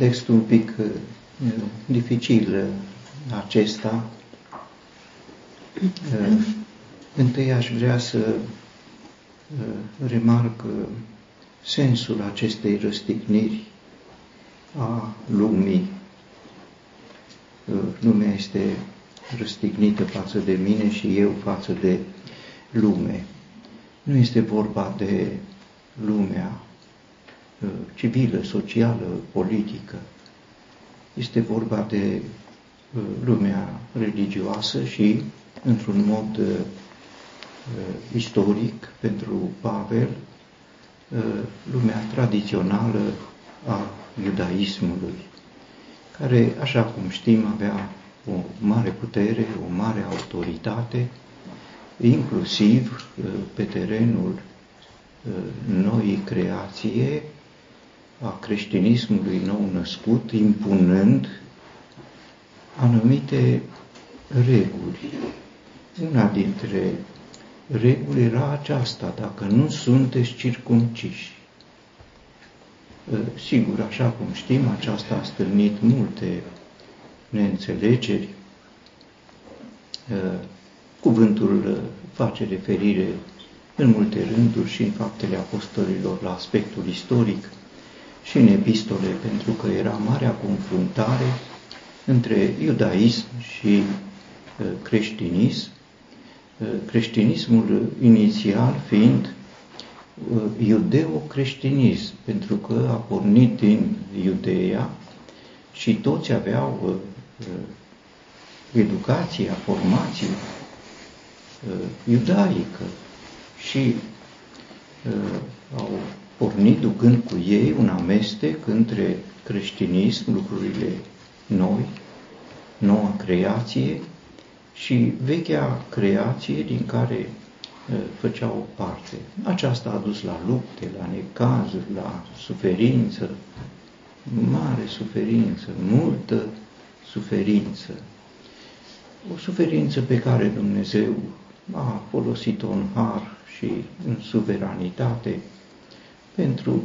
context un pic uh, dificil uh, acesta, uh, întâi aș vrea să remarc sensul acestei răstigniri a lumii. Lumea este răstignită față de mine și eu față de lume. Nu este vorba de lumea uh, civilă, socială, politică. Este vorba de uh, lumea religioasă și, într-un mod uh, istoric, pentru Pavel, lumea tradițională a iudaismului, care, așa cum știm, avea o mare putere, o mare autoritate, inclusiv pe terenul Uh, noi creație a creștinismului nou născut, impunând anumite reguli. Una dintre reguli era aceasta, dacă nu sunteți circunciși. Uh, sigur, așa cum știm, aceasta a stârnit multe neînțelegeri. Uh, cuvântul face referire în multe rânduri și în faptele apostolilor la aspectul istoric și în epistole, pentru că era marea confruntare între iudaism și uh, creștinism, uh, creștinismul inițial fiind uh, iudeo-creștinism, pentru că a pornit din Iudeea și toți aveau educația, formație iudaică, și uh, au pornit ducând cu ei un amestec între creștinism, lucrurile noi, noua creație și vechea creație din care uh, făceau parte. Aceasta a dus la lupte, la necazuri, la suferință, mare suferință, multă suferință. O suferință pe care Dumnezeu a folosit-o în har și în suveranitate pentru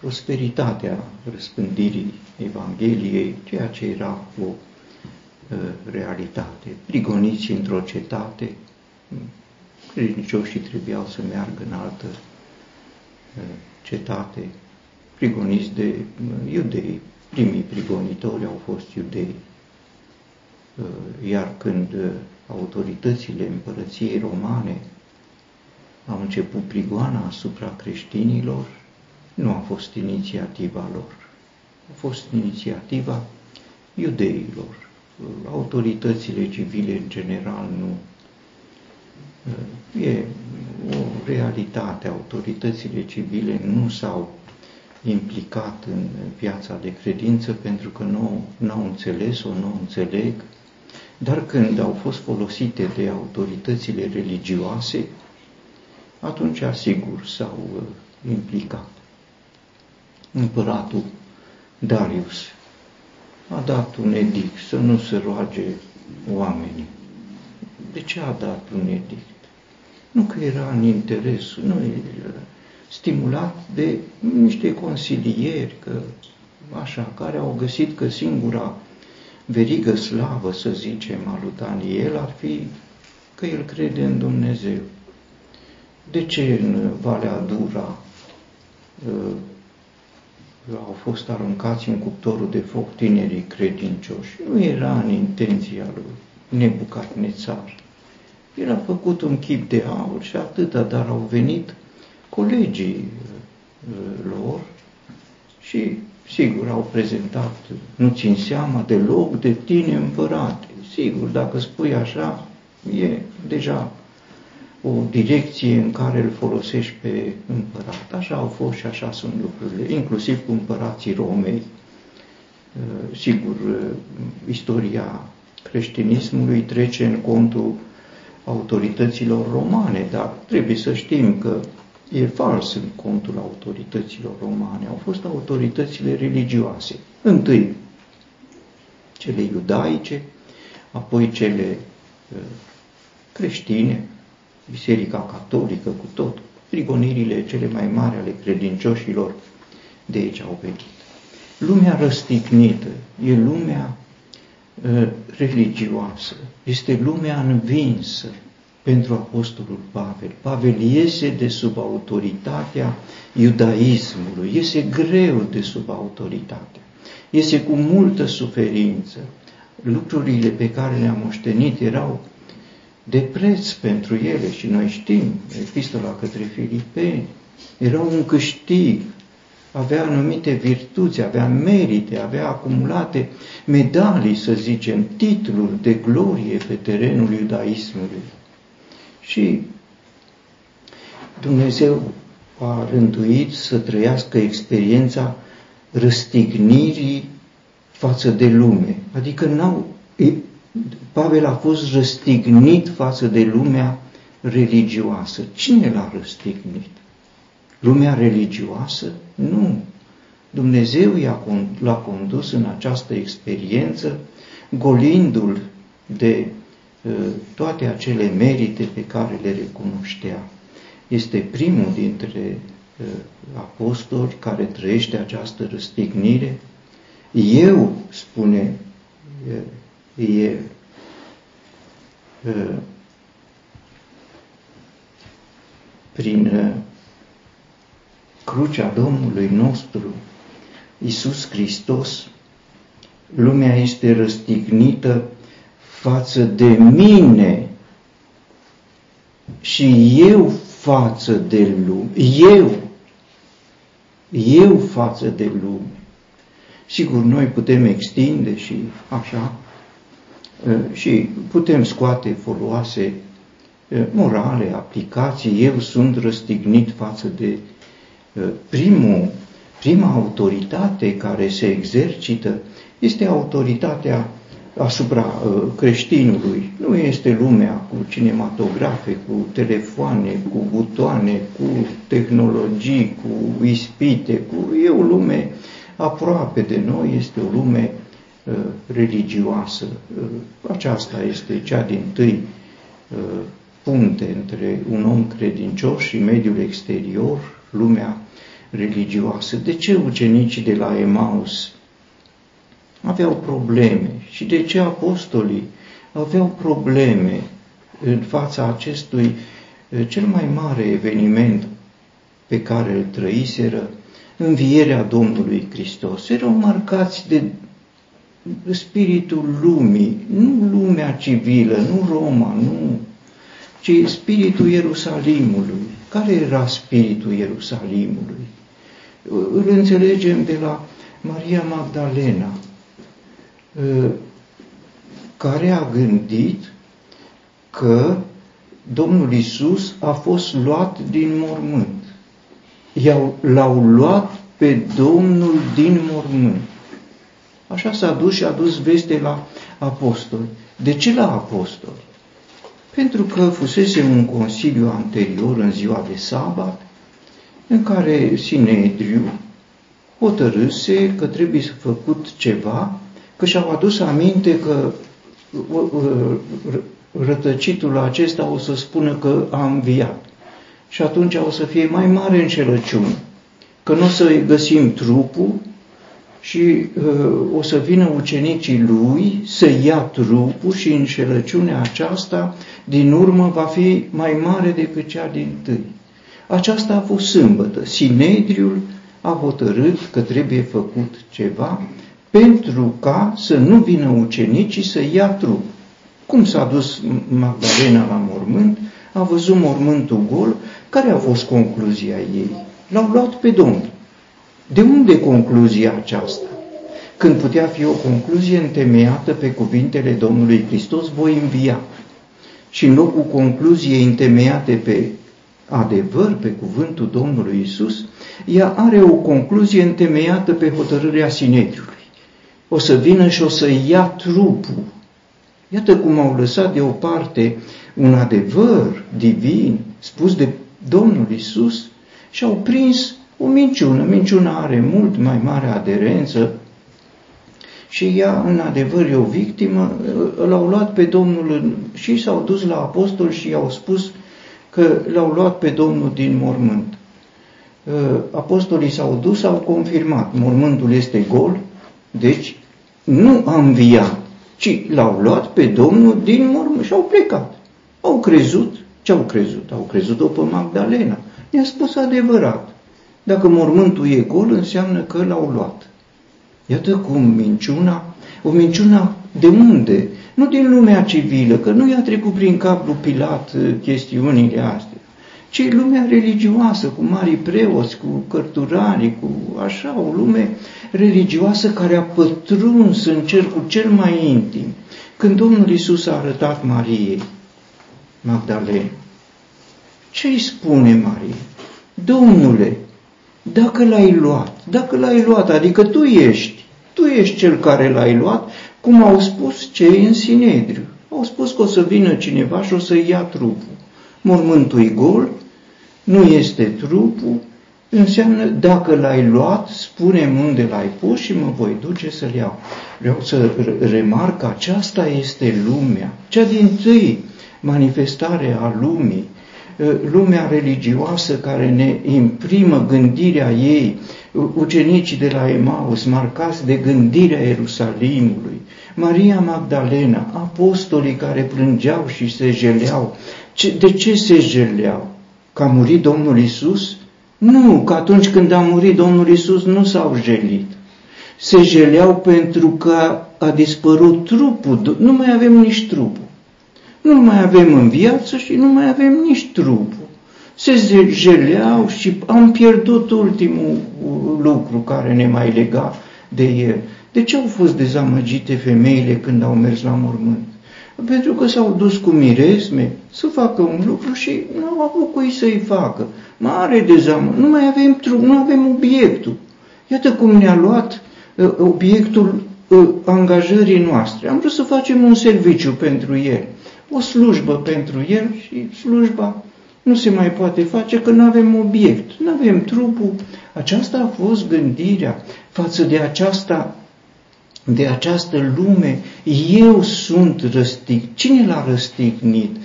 prosperitatea răspândirii Evangheliei, ceea ce era o uh, realitate. Prigoniți într-o cetate, credincioșii trebuiau să meargă în altă uh, cetate, prigoniți de uh, iudei. Primii prigonitori au fost iudei. Iar când autoritățile împărăției romane au început prigoana asupra creștinilor, nu a fost inițiativa lor. A fost inițiativa iudeilor. Autoritățile civile în general nu. E o realitate. Autoritățile civile nu s-au implicat în viața de credință pentru că nu, nu au înțeles-o, nu înțeleg, dar când au fost folosite de autoritățile religioase, atunci, sigur, s-au uh, implicat. Împăratul Darius a dat un edict să nu se roage oamenii. De ce a dat un edict? Nu că era în interes, nu era stimulat de niște consilieri, că, așa, care au găsit că singura verigă slavă, să zicem, a lui Daniel ar fi că el crede în Dumnezeu. De ce în Valea Dura uh, au fost aruncați în cuptorul de foc tinerii credincioși? Nu era în intenția lui Nebucadnețar. El a făcut un chip de aur și atâta, dar au venit colegii uh, lor și, sigur, au prezentat, nu țin seama deloc de tine împărate. Sigur, dacă spui așa, e deja o direcție în care îl folosești pe împărat. Așa au fost și așa sunt lucrurile, inclusiv cu împărații Romei. Uh, sigur, uh, istoria creștinismului trece în contul autorităților romane, dar trebuie să știm că e fals în contul autorităților romane. Au fost autoritățile religioase. Întâi cele iudaice, apoi cele uh, creștine, Biserica Catolică cu tot, prigonirile cele mai mari ale credincioșilor de aici au venit. lumea răstignită, e lumea uh, religioasă, este lumea învinsă pentru Apostolul Pavel. Pavel iese de sub autoritatea iudaismului, iese greu de sub autoritatea, iese cu multă suferință. Lucrurile pe care le-am moștenit erau de preț pentru ele și noi știm, epistola către filipeni, era un câștig, avea anumite virtuți, avea merite, avea acumulate medalii, să zicem, titluri de glorie pe terenul iudaismului. Și Dumnezeu a rânduit să trăiască experiența răstignirii față de lume. Adică n-au, Pavel a fost răstignit față de lumea religioasă. Cine l-a răstignit? Lumea religioasă? Nu. Dumnezeu l-a condus în această experiență, golindu-l de uh, toate acele merite pe care le recunoștea. Este primul dintre uh, apostoli care trăiește această răstignire. Eu, spune uh, el, prin crucea Domnului nostru, Isus Hristos, lumea este răstignită față de mine și eu față de lume. Eu, eu față de lume. Sigur, noi putem extinde și așa, și putem scoate foloase morale, aplicații. Eu sunt răstignit față de primul, prima autoritate care se exercită este autoritatea asupra uh, creștinului. Nu este lumea cu cinematografe, cu telefoane, cu butoane, cu tehnologii, cu ispite, cu... e o lume aproape de noi, este o lume uh, religioasă. Uh, aceasta este cea din tâi uh, punte între un om credincios și mediul exterior, lumea religioasă. De ce ucenicii de la Emaus aveau probleme și de ce apostolii aveau probleme în fața acestui eh, cel mai mare eveniment pe care îl trăiseră, învierea Domnului Hristos. Erau marcați de spiritul lumii, nu lumea civilă, nu Roma, nu, ci spiritul Ierusalimului. Care era spiritul Ierusalimului? Îl înțelegem de la Maria Magdalena, ă, care a gândit că Domnul Isus a fost luat din mormânt. L-au luat pe Domnul din mormânt. Așa s-a dus și a dus veste la apostoli. De ce la apostoli? Pentru că fusese un consiliu anterior în ziua de sabat în care Sinedriu hotărâse că trebuie să făcut ceva, că și-au adus aminte că rătăcitul acesta o să spună că a înviat. Și atunci o să fie mai mare înșelăciune, că nu o să găsim trupul și uh, o să vină ucenicii lui să ia trupul și înșelăciunea aceasta din urmă va fi mai mare decât cea din tâi. Aceasta a fost sâmbătă. Sinedriul a hotărât că trebuie făcut ceva pentru ca să nu vină ucenicii să ia trup. Cum s-a dus Magdalena la mormânt, a văzut mormântul gol, care a fost concluzia ei? L-au luat pe Domnul. De unde concluzia aceasta? Când putea fi o concluzie întemeiată pe cuvintele Domnului Hristos, voi învia. Și în locul concluziei întemeiate pe adevăr pe cuvântul Domnului Isus, ea are o concluzie întemeiată pe hotărârea Sinedriului. O să vină și o să ia trupul. Iată cum au lăsat deoparte un adevăr divin spus de Domnul Isus și au prins o minciună. Minciuna are mult mai mare aderență și ea, în adevăr, e o victimă. L-au luat pe Domnul și s-au dus la apostol și i-au spus că l-au luat pe Domnul din mormânt. apostolii s-au dus, au confirmat, mormântul este gol, deci nu a înviat, ci l-au luat pe Domnul din mormânt și au plecat. Au crezut, ce au crezut? Au crezut-o pe Magdalena. Ne-a spus adevărat. Dacă mormântul e gol, înseamnă că l-au luat. Iată cum minciuna, o minciună de unde? Nu din lumea civilă, că nu i-a trecut prin cap lui Pilat uh, chestiunile astea, ci lumea religioasă, cu mari preoți, cu cărturarii, cu așa, o lume religioasă care a pătruns în cercul cel mai intim. Când Domnul Isus a arătat Mariei, Magdalena, ce îi spune Marie? Domnule, dacă l-ai luat, dacă l-ai luat, adică tu ești, tu ești cel care l-ai luat, cum au spus cei în Sinedriu. Au spus că o să vină cineva și o să ia trupul. Mormântul gol, nu este trupul, înseamnă dacă l-ai luat, spune unde l-ai pus și mă voi duce să-l iau. Vreau să remarc că aceasta este lumea, cea din tâi manifestare a lumii, lumea religioasă care ne imprimă gândirea ei, ucenicii de la Emaus, marcați de gândirea Ierusalimului, Maria Magdalena, apostolii care plângeau și se jeleau. De ce se jeleau? Că a murit Domnul Isus? Nu, că atunci când a murit Domnul Isus nu s-au jelit. Se jeleau pentru că a dispărut trupul, nu mai avem nici trupul. Nu mai avem în viață și nu mai avem nici trupul. Se jeleau și am pierdut ultimul lucru care ne mai lega de el. De ce au fost dezamăgite femeile când au mers la mormânt? Pentru că s-au dus cu miresme să facă un lucru și nu au avut cui să-i facă. Mare dezamă. Nu mai avem trup, nu avem obiectul. Iată cum ne-a luat uh, obiectul uh, angajării noastre. Am vrut să facem un serviciu pentru el, o slujbă pentru el și slujba nu se mai poate face că nu avem obiect, nu avem trupul. Aceasta a fost gândirea față de aceasta de această lume, eu sunt răstignit. Cine l-a răstignit?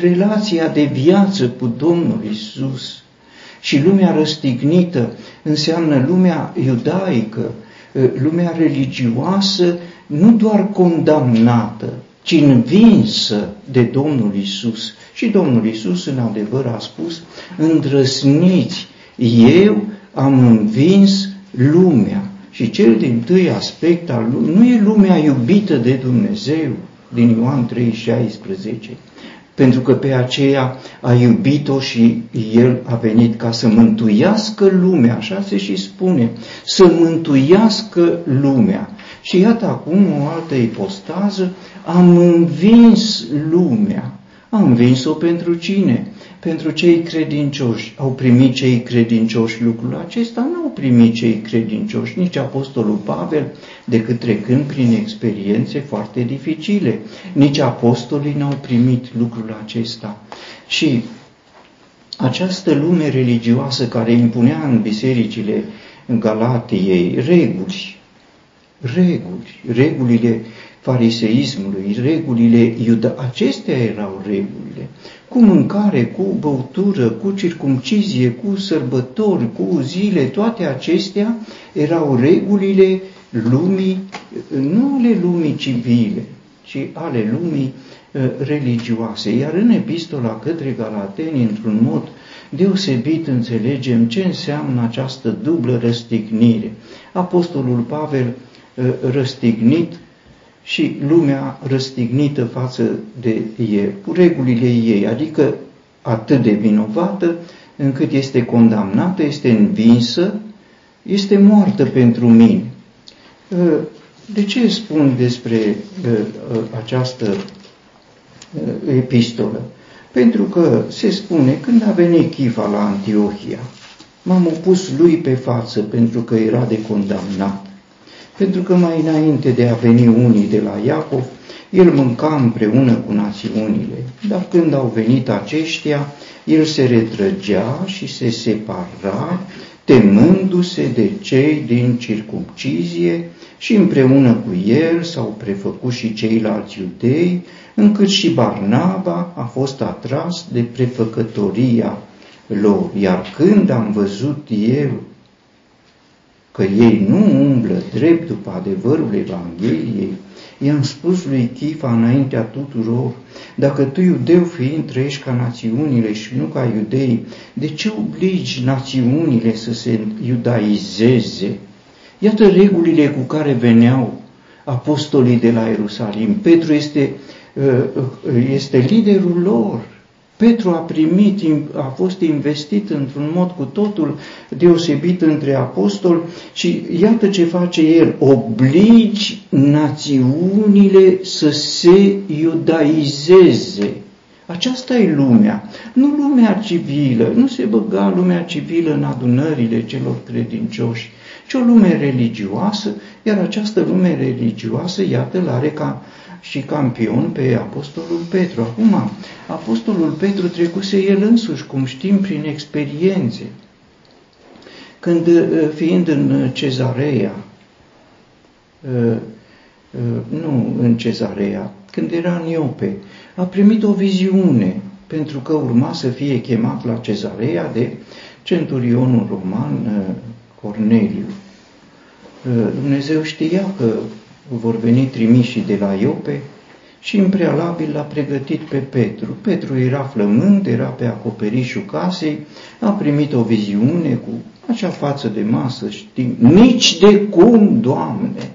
Relația de viață cu Domnul Isus. Și lumea răstignită înseamnă lumea iudaică, lumea religioasă, nu doar condamnată, ci învinsă de Domnul Isus. Și Domnul Isus, în adevăr, a spus, îndrăsniți, eu am învins lumea. Și cel din tâi aspect al lumii nu e lumea iubită de Dumnezeu, din Ioan 3,16, pentru că pe aceea a iubit-o și El a venit ca să mântuiască lumea, așa se și spune, să mântuiască lumea. Și iată acum o altă ipostază, am învins lumea. Am învins-o pentru cine? pentru cei credincioși. Au primit cei credincioși lucrul acesta? Nu au primit cei credincioși, nici Apostolul Pavel, decât trecând prin experiențe foarte dificile. Nici apostolii n-au primit lucrul acesta. Și această lume religioasă care impunea în bisericile Galatiei reguli, reguli, regulile fariseismului, regulile iuda, acestea erau regulile cu mâncare, cu băutură, cu circumcizie, cu sărbători, cu zile, toate acestea erau regulile lumii, nu ale lumii civile, ci ale lumii uh, religioase. Iar în epistola către Galateni, într-un mod deosebit, înțelegem ce înseamnă această dublă răstignire. Apostolul Pavel uh, răstignit și lumea răstignită față de el, cu regulile ei, adică atât de vinovată încât este condamnată, este învinsă, este moartă pentru mine. Ă, de ce spun despre ă, ă, această epistolă? Pentru că se spune, când a venit Chifa la Antiohia, m-am opus lui pe față pentru că era de condamnat pentru că mai înainte de a veni unii de la Iacov, el mânca împreună cu națiunile, dar când au venit aceștia, el se retrăgea și se separa, temându-se de cei din circumcizie și împreună cu el s-au prefăcut și ceilalți iudei, încât și Barnaba a fost atras de prefăcătoria lor. Iar când am văzut eu că ei nu umblă drept după adevărul Evangheliei, i-am spus lui Chifa înaintea tuturor, dacă tu, iudeu fiind, trăiești ca națiunile și nu ca iudei, de ce obligi națiunile să se iudaizeze? Iată regulile cu care veneau apostolii de la Ierusalim. Petru este, uh, este liderul lor. Petru a primit, a fost investit într-un mod cu totul deosebit între apostoli și iată ce face el, obligi națiunile să se iudaizeze. Aceasta e lumea, nu lumea civilă, nu se băga lumea civilă în adunările celor credincioși, ci o lume religioasă, iar această lume religioasă, iată, l-are ca și campion pe Apostolul Petru. Acum, Apostolul Petru trecuse el însuși, cum știm, prin experiențe. Când, uh, fiind în Cezarea, uh, uh, nu în Cezarea, când era în Iope, a primit o viziune, pentru că urma să fie chemat la Cezarea de centurionul roman Corneliu. Dumnezeu știa că vor veni trimișii de la Iope și în prealabil l-a pregătit pe Petru. Petru era flămând, era pe acoperișul casei, a primit o viziune cu acea față de masă, știm, nici de cum, Doamne!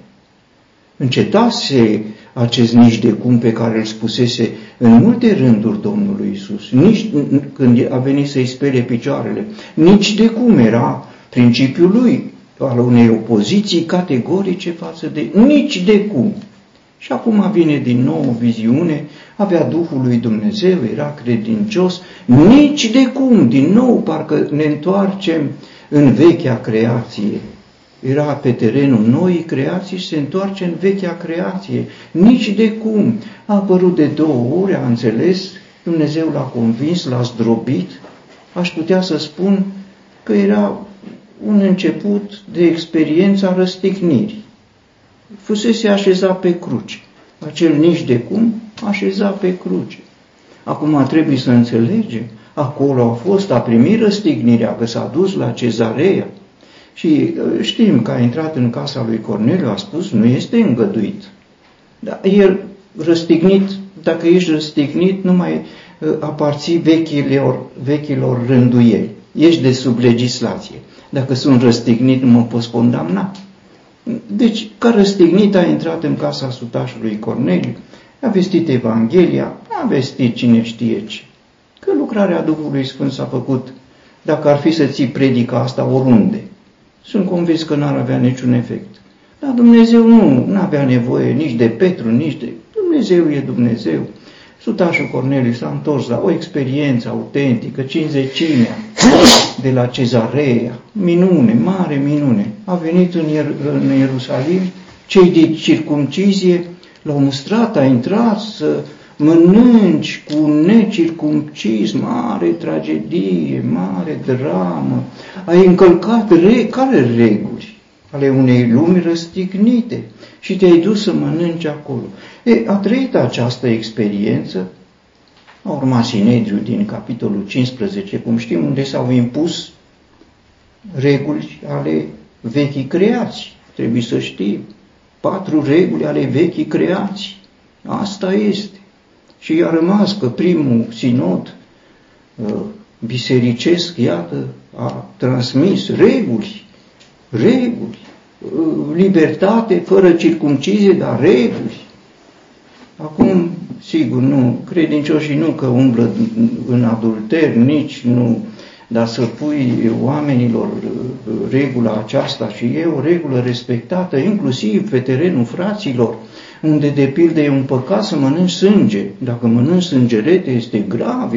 Încetase acest nici de cum pe care îl spusese în multe rânduri Domnului Isus, nici când a venit să-i spele picioarele, nici de cum era principiul lui, al unei opoziții categorice față de nici de cum. Și acum vine din nou o viziune, avea Duhul lui Dumnezeu, era credincios, nici de cum, din nou parcă ne întoarcem în vechea creație. Era pe terenul noii creații și se întoarce în vechea creație. Nici de cum. A apărut de două ori, a înțeles, Dumnezeu l-a convins, l-a zdrobit. Aș putea să spun că era un început de experiența răstignirii. Fusese așezat pe cruce. Acel nici de cum așezat pe cruce. Acum trebuie să înțelegem, acolo a fost, a primit răstignirea, că s-a dus la cezarea. Și uh, știm că a intrat în casa lui Corneliu, a spus, nu este îngăduit. Dar el răstignit, dacă ești răstignit, nu mai uh, aparții vechilor, vechilor rânduieli. Ești de sub legislație. Dacă sunt răstignit, nu mă pot condamna. Deci, ca răstignit a intrat în casa sutașului Corneliu, a vestit Evanghelia, a vestit cine știe ce. Că lucrarea Duhului Sfânt s-a făcut, dacă ar fi să ții predica asta oriunde. Sunt convins că n-ar avea niciun efect. Dar Dumnezeu nu, nu avea nevoie nici de Petru, nici de... Dumnezeu e Dumnezeu. Sutașul Corneliu s-a întors la o experiență autentică, cinzecimea de la Cezarea, minune, mare minune. A venit în, Ier- în Ierusalim, cei de circumcizie l-au mustrat, a intrat să mănânci cu necircumcis, mare tragedie, mare dramă. Ai încălcat re- care reguli ale unei lumi răstignite și te-ai dus să mănânci acolo. E, a trăit această experiență, a urmat Sinedriu din capitolul 15, cum știm, unde s-au impus reguli ale vechii creații. Trebuie să știm. Patru reguli ale vechii creații. Asta este. Și a rămas că primul sinod uh, bisericesc, iată, a transmis reguli, reguli, uh, libertate fără circumcizie, dar reguli. Acum, sigur, nu, credincioșii nu că umblă în adulter, nici nu, dar să pui oamenilor uh, regula aceasta și e o regulă respectată, inclusiv pe terenul fraților, unde de pildă e un păcat să mănânci sânge. Dacă mănânci sângerete este grav,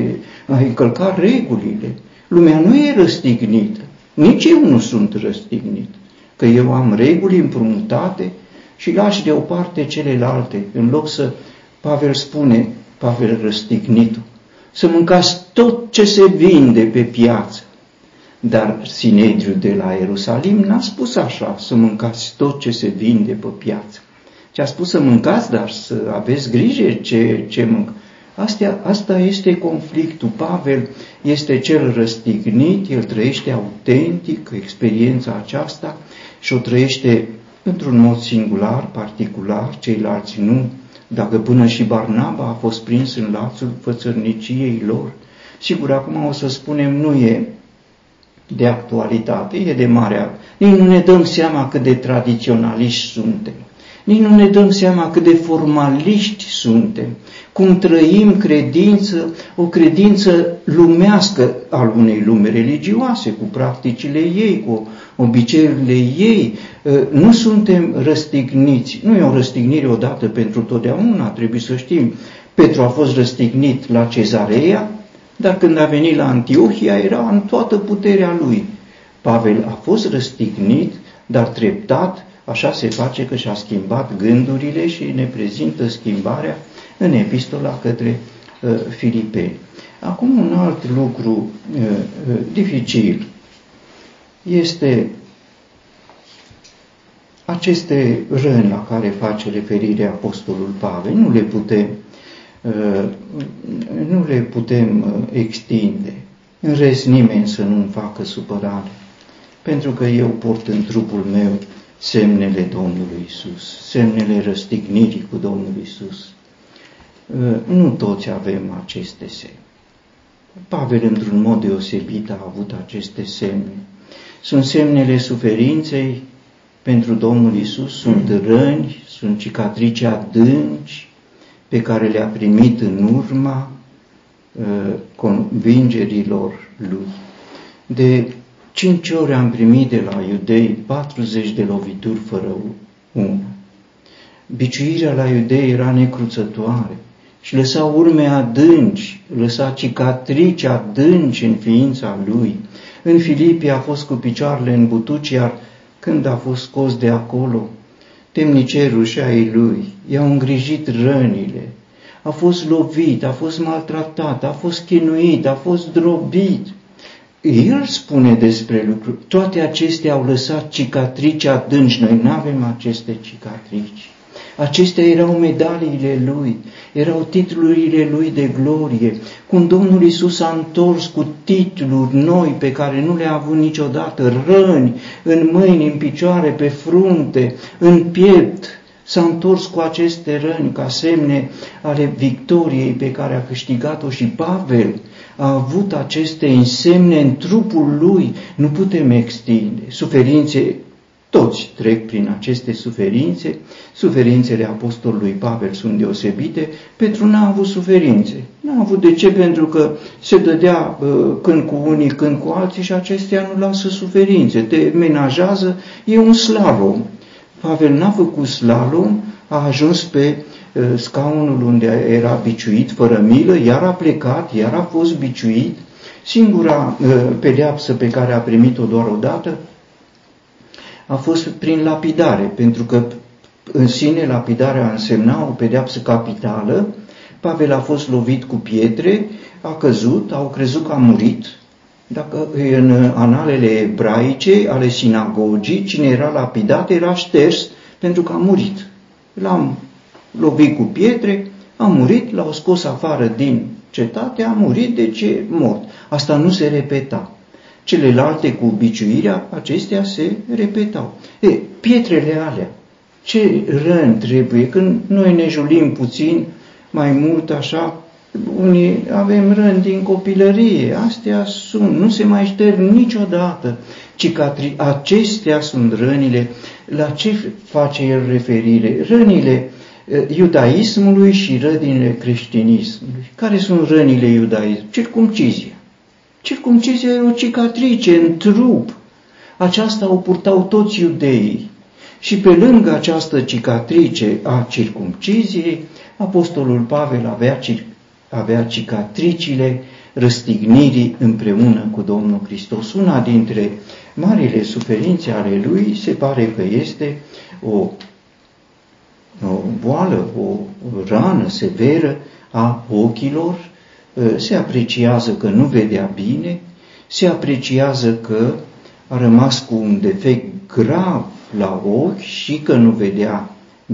ai încălcat regulile. Lumea nu e răstignită, nici eu nu sunt răstignit, că eu am reguli împrumutate și lași deoparte celelalte, în loc să Pavel spune, Pavel răstignitul, să mâncați tot ce se vinde pe piață. Dar Sinedriu de la Ierusalim n-a spus așa, să mâncați tot ce se vinde pe piață. Ce a spus să mâncați, dar să aveți grijă ce, ce mânc. Astea, asta este conflictul. Pavel este cel răstignit, el trăiește autentic experiența aceasta și o trăiește într-un mod singular, particular, ceilalți nu. Dacă până și Barnaba a fost prins în lațul fățărniciei lor, sigur, acum o să spunem, nu e de actualitate, e de mare. Nici nu ne dăm seama cât de tradiționaliști suntem. Nici nu ne dăm seama cât de formaliști suntem, cum trăim credință, o credință lumească al unei lume religioase, cu practicile ei, cu obiceiurile ei. Ă, nu suntem răstigniți. Nu e o răstignire odată pentru totdeauna, trebuie să știm. Petru a fost răstignit la cezarea, dar când a venit la Antiohia era în toată puterea lui. Pavel a fost răstignit, dar treptat, așa se face că și-a schimbat gândurile și ne prezintă schimbarea în epistola către uh, Filipeni. Acum un alt lucru uh, uh, dificil este aceste răni la care face referire Apostolul Pavel. Nu le putem Uh, nu le putem uh, extinde. În rest, nimeni să nu-mi facă supărare, pentru că eu port în trupul meu semnele Domnului Isus, semnele răstignirii cu Domnul Isus. Uh, nu toți avem aceste semne. Pavel, într-un mod deosebit, a avut aceste semne. Sunt semnele suferinței pentru Domnul Isus, sunt răni, sunt cicatrici adânci, pe care le-a primit în urma uh, convingerilor lui. De cinci ori am primit de la iudei 40 de lovituri fără una. Biciuirea la iudei era necruțătoare și lăsa urme adânci, lăsa cicatrici adânci în ființa lui. În Filipii a fost cu picioarele în butuci, iar când a fost scos de acolo, temnicerul și ai lui i-au îngrijit rănile, a fost lovit, a fost maltratat, a fost chinuit, a fost drobit. El spune despre lucruri. Toate acestea au lăsat cicatrici adânci. Noi nu avem aceste cicatrici. Acestea erau medaliile lui, erau titlurile lui de glorie. Cum Domnul Isus a întors cu titluri noi pe care nu le-a avut niciodată, răni în mâini, în picioare, pe frunte, în piept, s-a întors cu aceste răni ca semne ale victoriei pe care a câștigat-o și Pavel a avut aceste însemne în trupul lui. Nu putem extinde. Suferințe toți trec prin aceste suferințe. Suferințele apostolului Pavel sunt deosebite. Petru n-a avut suferințe. N-a avut de ce? Pentru că se dădea uh, când cu unii, când cu alții și acestea nu lasă suferințe. Te menajează, e un slalom. Pavel n-a făcut slalom, a ajuns pe uh, scaunul unde era biciuit fără milă, iar a plecat, iar a fost biciuit. Singura uh, pedeapsă pe care a primit-o doar o dată a fost prin lapidare, pentru că în sine lapidarea însemna o pedeapsă capitală. Pavel a fost lovit cu pietre, a căzut, au crezut că a murit. Dacă în analele ebraice ale sinagogii, cine era lapidat era șters pentru că a murit. L-am lovit cu pietre, a murit, l-au scos afară din cetate, a murit, de ce mort. Asta nu se repeta. Celelalte cu biciuirea, acestea se repetau. E, pietrele alea, ce rând trebuie, când noi ne julim puțin, mai mult așa, unii avem rând din copilărie, astea sunt, nu se mai șterg niciodată. Cicatri, acestea sunt rănile. La ce face el referire? Rănile iudaismului și rănile creștinismului. Care sunt rănile iudaismului? Circumcizia. Circumcizia e o cicatrice în trup. Aceasta o purtau toți iudeii. Și pe lângă această cicatrice a circumciziei, Apostolul Pavel avea, avea cicatricile răstignirii împreună cu Domnul Hristos. Una dintre marile suferințe ale lui se pare că este o, o boală, o rană severă a ochilor Ă, se apreciază că nu vedea bine, se apreciază că a rămas cu un defect grav la ochi și că nu vedea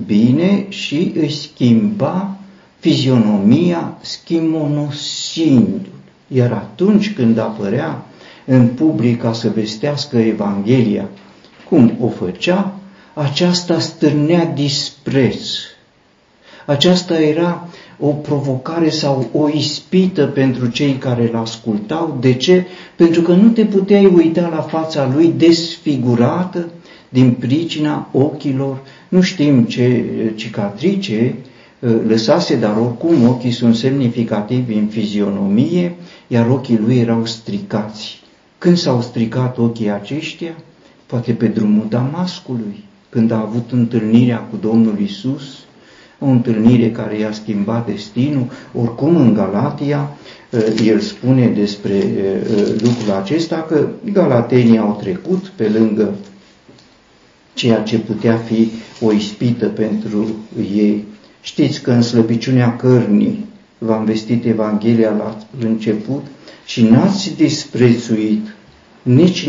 bine și își schimba fizionomia schimonosindu Iar atunci când apărea în public ca să vestească Evanghelia, cum o făcea, aceasta stârnea dispreț. Aceasta era o provocare sau o ispită pentru cei care îl ascultau. De ce? Pentru că nu te puteai uita la fața lui desfigurată din pricina ochilor, nu știm ce cicatrice uh, lăsase, dar oricum ochii sunt semnificativi în fizionomie, iar ochii lui erau stricați. Când s-au stricat ochii aceștia? Poate pe drumul Damascului, când a avut întâlnirea cu Domnul Isus, o întâlnire care i-a schimbat destinul. Oricum în Galatia uh, el spune despre uh, lucrul acesta că galatenii au trecut pe lângă ceea ce putea fi o ispită pentru ei. Știți că în slăbiciunea cărnii v-am vestit Evanghelia la început și n-ați disprețuit, nici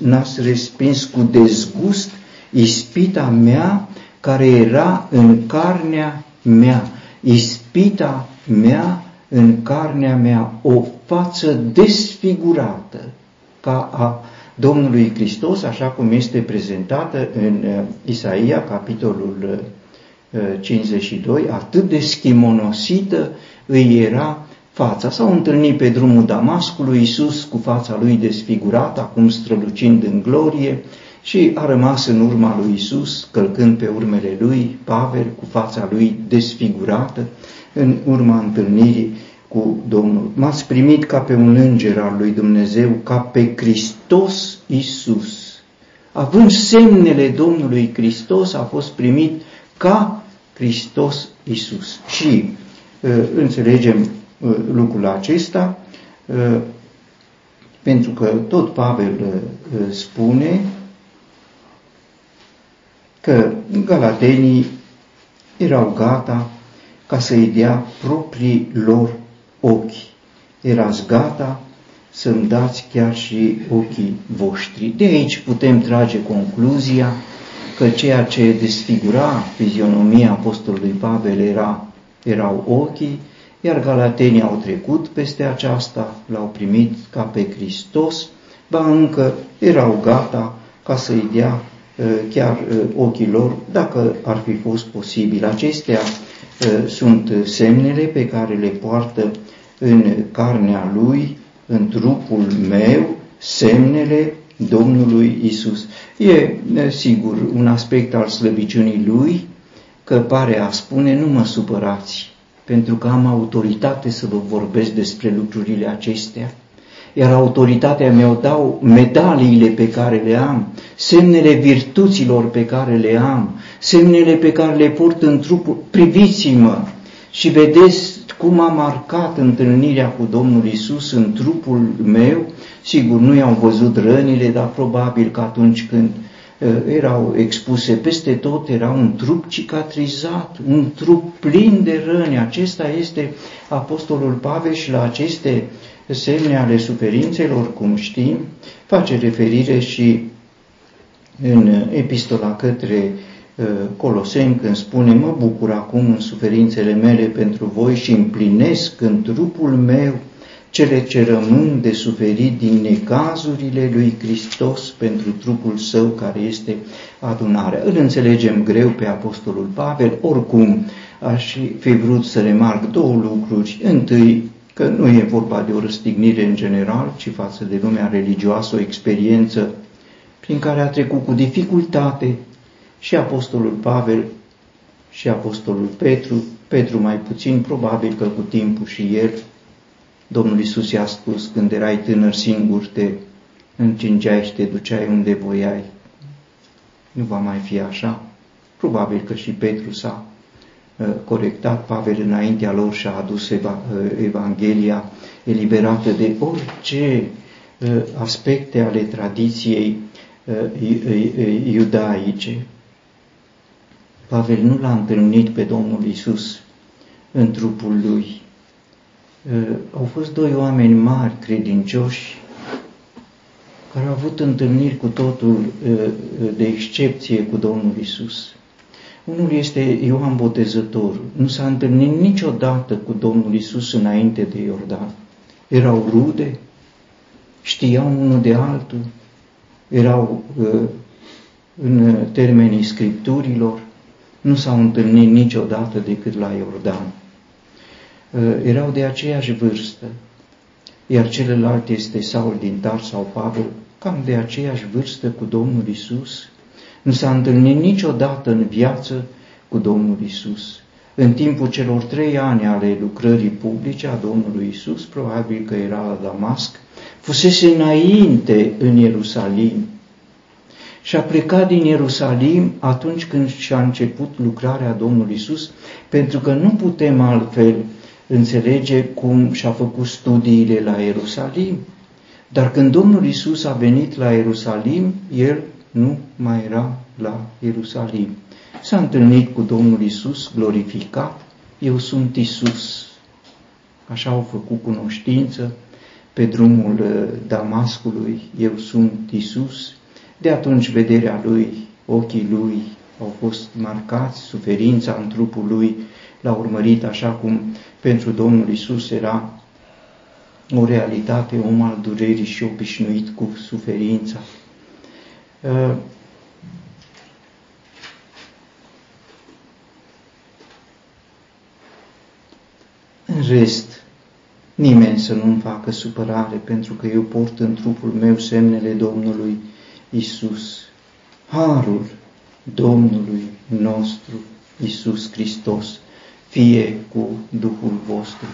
n-ați respins cu dezgust ispita mea care era în carnea mea, ispita mea în carnea mea, o față desfigurată ca a Domnului Hristos, așa cum este prezentată în uh, Isaia, capitolul 52, uh, atât de schimonosită îi era fața. S-au întâlnit pe drumul Damascului Iisus cu fața lui desfigurată, acum strălucind în glorie, și a rămas în urma lui Isus, călcând pe urmele lui, Pavel, cu fața lui desfigurată, în urma întâlnirii cu Domnul. M-ați primit ca pe un înger al lui Dumnezeu, ca pe Hristos Isus. Având semnele Domnului Hristos, a fost primit ca Hristos Isus. Și uh, înțelegem uh, lucrul acesta, uh, pentru că tot Pavel uh, spune că galatenii erau gata ca să-i dea proprii lor ochi. Erați gata să-mi dați chiar și ochii voștri. De aici putem trage concluzia că ceea ce desfigura fizionomia apostolului Pavel era, erau ochii, iar galatenii au trecut peste aceasta, l-au primit ca pe Hristos, ba încă erau gata ca să-i dea Uh, chiar uh, ochii lor, dacă ar fi fost posibil. Acestea uh, sunt semnele pe care le poartă în carnea lui, în trupul meu, semnele Domnului Isus. E, sigur, un aspect al slăbiciunii lui, că pare a spune, nu mă supărați, pentru că am autoritate să vă vorbesc despre lucrurile acestea iar autoritatea mea dau medaliile pe care le am, semnele virtuților pe care le am, semnele pe care le port în trupul. Priviți-mă și vedeți cum am marcat întâlnirea cu Domnul Isus în trupul meu. Sigur, nu i-au văzut rănile, dar probabil că atunci când uh, erau expuse peste tot, era un trup cicatrizat, un trup plin de răni. Acesta este Apostolul Pavel și la aceste semne ale suferințelor, cum știm, face referire și în epistola către uh, Coloseni când spune mă bucur acum în suferințele mele pentru voi și împlinesc în trupul meu cele ce rămân de suferit din necazurile lui Hristos pentru trupul său care este adunarea. Îl înțelegem greu pe Apostolul Pavel, oricum aș fi vrut să remarc două lucruri. Întâi, că nu e vorba de o răstignire în general, ci față de lumea religioasă, o experiență prin care a trecut cu dificultate și Apostolul Pavel și Apostolul Petru, Petru mai puțin, probabil că cu timpul și el, Domnul Isus i-a spus, când erai tânăr singur, te încingeai și te duceai unde voiai. Nu va mai fi așa. Probabil că și Petru s-a Uh, corectat Pavel înaintea lor și a adus uh, Evanghelia eliberată de orice uh, aspecte ale tradiției iudaice. Pavel nu l-a întâlnit pe Domnul Isus în trupul lui. Au fost doi oameni mari, credincioși, care au avut întâlniri cu totul de excepție cu Domnul Isus. Unul este Ioan Botezătorul. Nu s-a întâlnit niciodată cu Domnul Isus înainte de Iordan. Erau rude, știau unul de altul, erau uh, în termenii scripturilor, nu s-au întâlnit niciodată decât la Iordan. Uh, erau de aceeași vârstă, iar celălalt este Saul din Tar sau Pavel, cam de aceeași vârstă cu Domnul Isus. Nu s-a întâlnit niciodată în viață cu Domnul Isus. În timpul celor trei ani ale lucrării publice a Domnului Isus, probabil că era la Damasc, fusese înainte în Ierusalim și a plecat din Ierusalim atunci când și-a început lucrarea Domnului Isus, pentru că nu putem altfel înțelege cum și-a făcut studiile la Ierusalim. Dar când Domnul Isus a venit la Ierusalim, el nu mai era la Ierusalim. S-a întâlnit cu Domnul Isus glorificat, eu sunt Isus. Așa au făcut cunoștință pe drumul uh, Damascului, eu sunt Isus. De atunci vederea lui, ochii lui au fost marcați, suferința în trupul lui l-a urmărit așa cum pentru Domnul Isus era o realitate, om al durerii și obișnuit cu suferința. Uh, în rest, nimeni să nu-mi facă supărare, pentru că eu port în trupul meu semnele Domnului Isus. Harul Domnului nostru Isus Hristos fie cu Duhul vostru.